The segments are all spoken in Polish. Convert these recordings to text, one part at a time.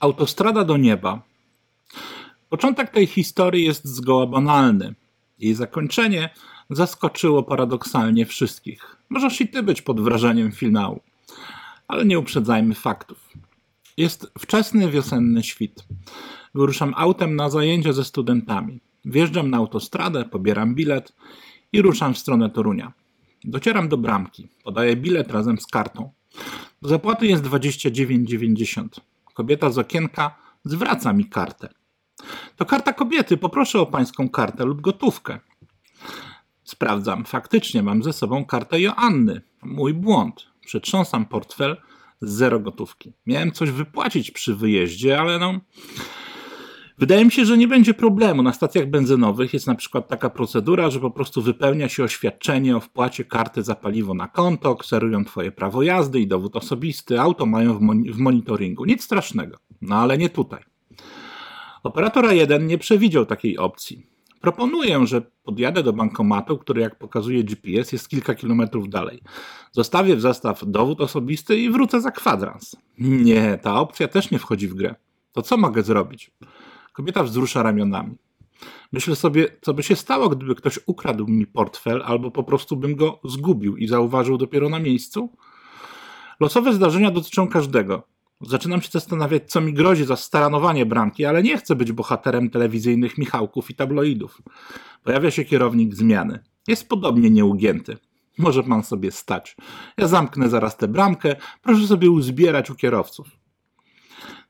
Autostrada do nieba. Początek tej historii jest zgoła banalny. Jej zakończenie zaskoczyło paradoksalnie wszystkich. Możesz i ty być pod wrażeniem finału. Ale nie uprzedzajmy faktów. Jest wczesny wiosenny świt. Wyruszam autem na zajęcia ze studentami. Wjeżdżam na autostradę, pobieram bilet i ruszam w stronę Torunia. Docieram do bramki. Podaję bilet razem z kartą. Do zapłaty jest 29,90. Kobieta z okienka zwraca mi kartę. To karta kobiety, poproszę o pańską kartę lub gotówkę. Sprawdzam, faktycznie mam ze sobą kartę Joanny. Mój błąd. Przetrząsam portfel, zero gotówki. Miałem coś wypłacić przy wyjeździe, ale no. Wydaje mi się, że nie będzie problemu. Na stacjach benzynowych jest na przykład taka procedura, że po prostu wypełnia się oświadczenie o wpłacie karty za paliwo na konto, kserują twoje prawo jazdy i dowód osobisty, auto mają w, w monitoringu. Nic strasznego. No ale nie tutaj. Operator 1 nie przewidział takiej opcji. Proponuję, że podjadę do bankomatu, który jak pokazuje GPS jest kilka kilometrów dalej. Zostawię w zestaw dowód osobisty i wrócę za kwadrans. Nie, ta opcja też nie wchodzi w grę. To co mogę zrobić? Kobieta wzrusza ramionami. Myślę sobie, co by się stało, gdyby ktoś ukradł mi portfel, albo po prostu bym go zgubił i zauważył dopiero na miejscu? Losowe zdarzenia dotyczą każdego. Zaczynam się zastanawiać, co mi grozi za staranowanie bramki, ale nie chcę być bohaterem telewizyjnych Michałków i tabloidów. Pojawia się kierownik zmiany. Jest podobnie nieugięty. Może pan sobie stać. Ja zamknę zaraz tę bramkę, proszę sobie uzbierać u kierowców.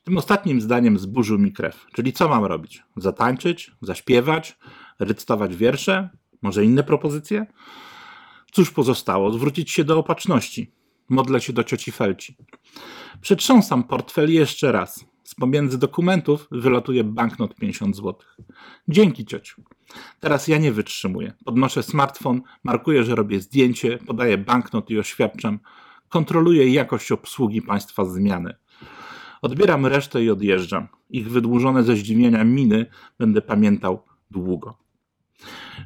Tym ostatnim zdaniem zburzył mi krew. Czyli co mam robić? Zatańczyć? Zaśpiewać? Recytować wiersze? Może inne propozycje? Cóż pozostało? Zwrócić się do opatrzności. Modlę się do cioci Felci. Przetrząsam portfel jeszcze raz. Z pomiędzy dokumentów wylatuje banknot 50 zł. Dzięki ciociu. Teraz ja nie wytrzymuję. Podnoszę smartfon, markuję, że robię zdjęcie, podaję banknot i oświadczam. Kontroluję jakość obsługi państwa zmiany. Odbieram resztę i odjeżdżam. Ich wydłużone ze zdziwienia miny będę pamiętał długo.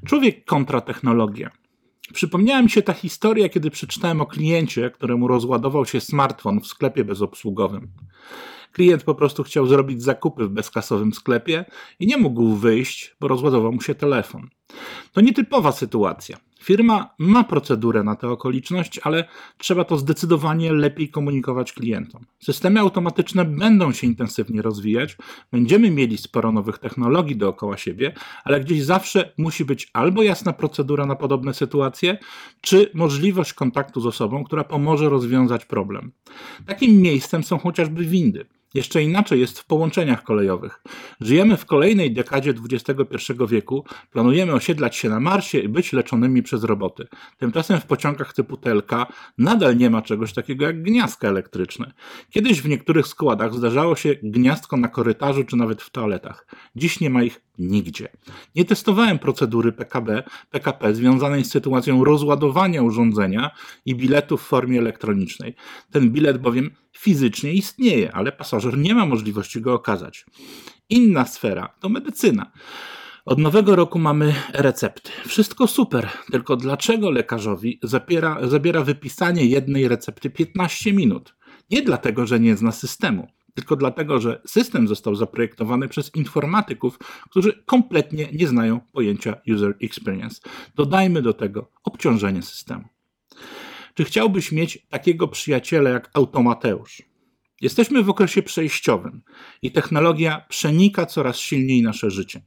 Człowiek kontra technologia. Przypomniała mi się ta historia, kiedy przeczytałem o kliencie, któremu rozładował się smartfon w sklepie bezobsługowym. Klient po prostu chciał zrobić zakupy w bezkasowym sklepie i nie mógł wyjść, bo rozładował mu się telefon. To nietypowa sytuacja. Firma ma procedurę na tę okoliczność, ale trzeba to zdecydowanie lepiej komunikować klientom. Systemy automatyczne będą się intensywnie rozwijać, będziemy mieli sporo nowych technologii dookoła siebie, ale gdzieś zawsze musi być albo jasna procedura na podobne sytuacje, czy możliwość kontaktu z osobą, która pomoże rozwiązać problem. Takim miejscem są chociażby windy. Jeszcze inaczej jest w połączeniach kolejowych. Żyjemy w kolejnej dekadzie XXI wieku, planujemy osiedlać się na Marsie i być leczonymi przez roboty. Tymczasem w pociągach typu TLK nadal nie ma czegoś takiego jak gniazdka elektryczne. Kiedyś w niektórych składach zdarzało się gniazdko na korytarzu czy nawet w toaletach. Dziś nie ma ich nigdzie. Nie testowałem procedury PKB, PKP związanej z sytuacją rozładowania urządzenia i biletu w formie elektronicznej. Ten bilet bowiem fizycznie istnieje, ale pasażer nie ma możliwości go okazać. Inna sfera to medycyna. Od nowego roku mamy recepty. Wszystko super, tylko dlaczego lekarzowi zabiera, zabiera wypisanie jednej recepty 15 minut? Nie dlatego, że nie zna systemu, tylko dlatego, że system został zaprojektowany przez informatyków, którzy kompletnie nie znają pojęcia user experience. Dodajmy do tego obciążenie systemu. Czy chciałbyś mieć takiego przyjaciela jak Automateusz? Jesteśmy w okresie przejściowym i technologia przenika coraz silniej nasze życie.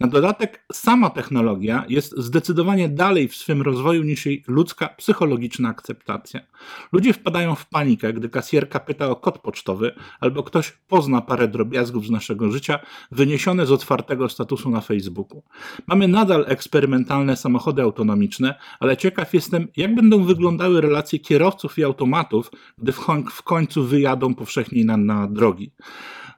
Na dodatek, sama technologia jest zdecydowanie dalej w swym rozwoju niż jej ludzka psychologiczna akceptacja. Ludzie wpadają w panikę, gdy kasjerka pyta o kod pocztowy, albo ktoś pozna parę drobiazgów z naszego życia wyniesione z otwartego statusu na Facebooku. Mamy nadal eksperymentalne samochody autonomiczne, ale ciekaw jestem, jak będą wyglądały relacje kierowców i automatów, gdy w końcu wyjadą powszechnie na, na drogi.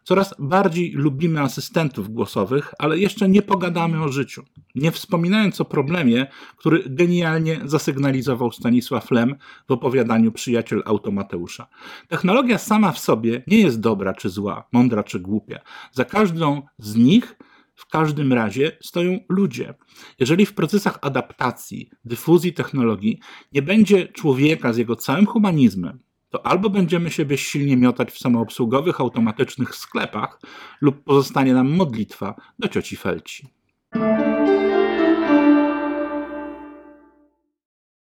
Coraz bardziej lubimy asystentów głosowych, ale jeszcze nie pogadamy o życiu. Nie wspominając o problemie, który genialnie zasygnalizował Stanisław Lem w opowiadaniu Przyjaciel Automateusza. Technologia sama w sobie nie jest dobra czy zła, mądra czy głupia. Za każdą z nich w każdym razie stoją ludzie. Jeżeli w procesach adaptacji, dyfuzji technologii nie będzie człowieka z jego całym humanizmem, to albo będziemy się bezsilnie miotać w samoobsługowych, automatycznych sklepach, lub pozostanie nam modlitwa do cioci Felci.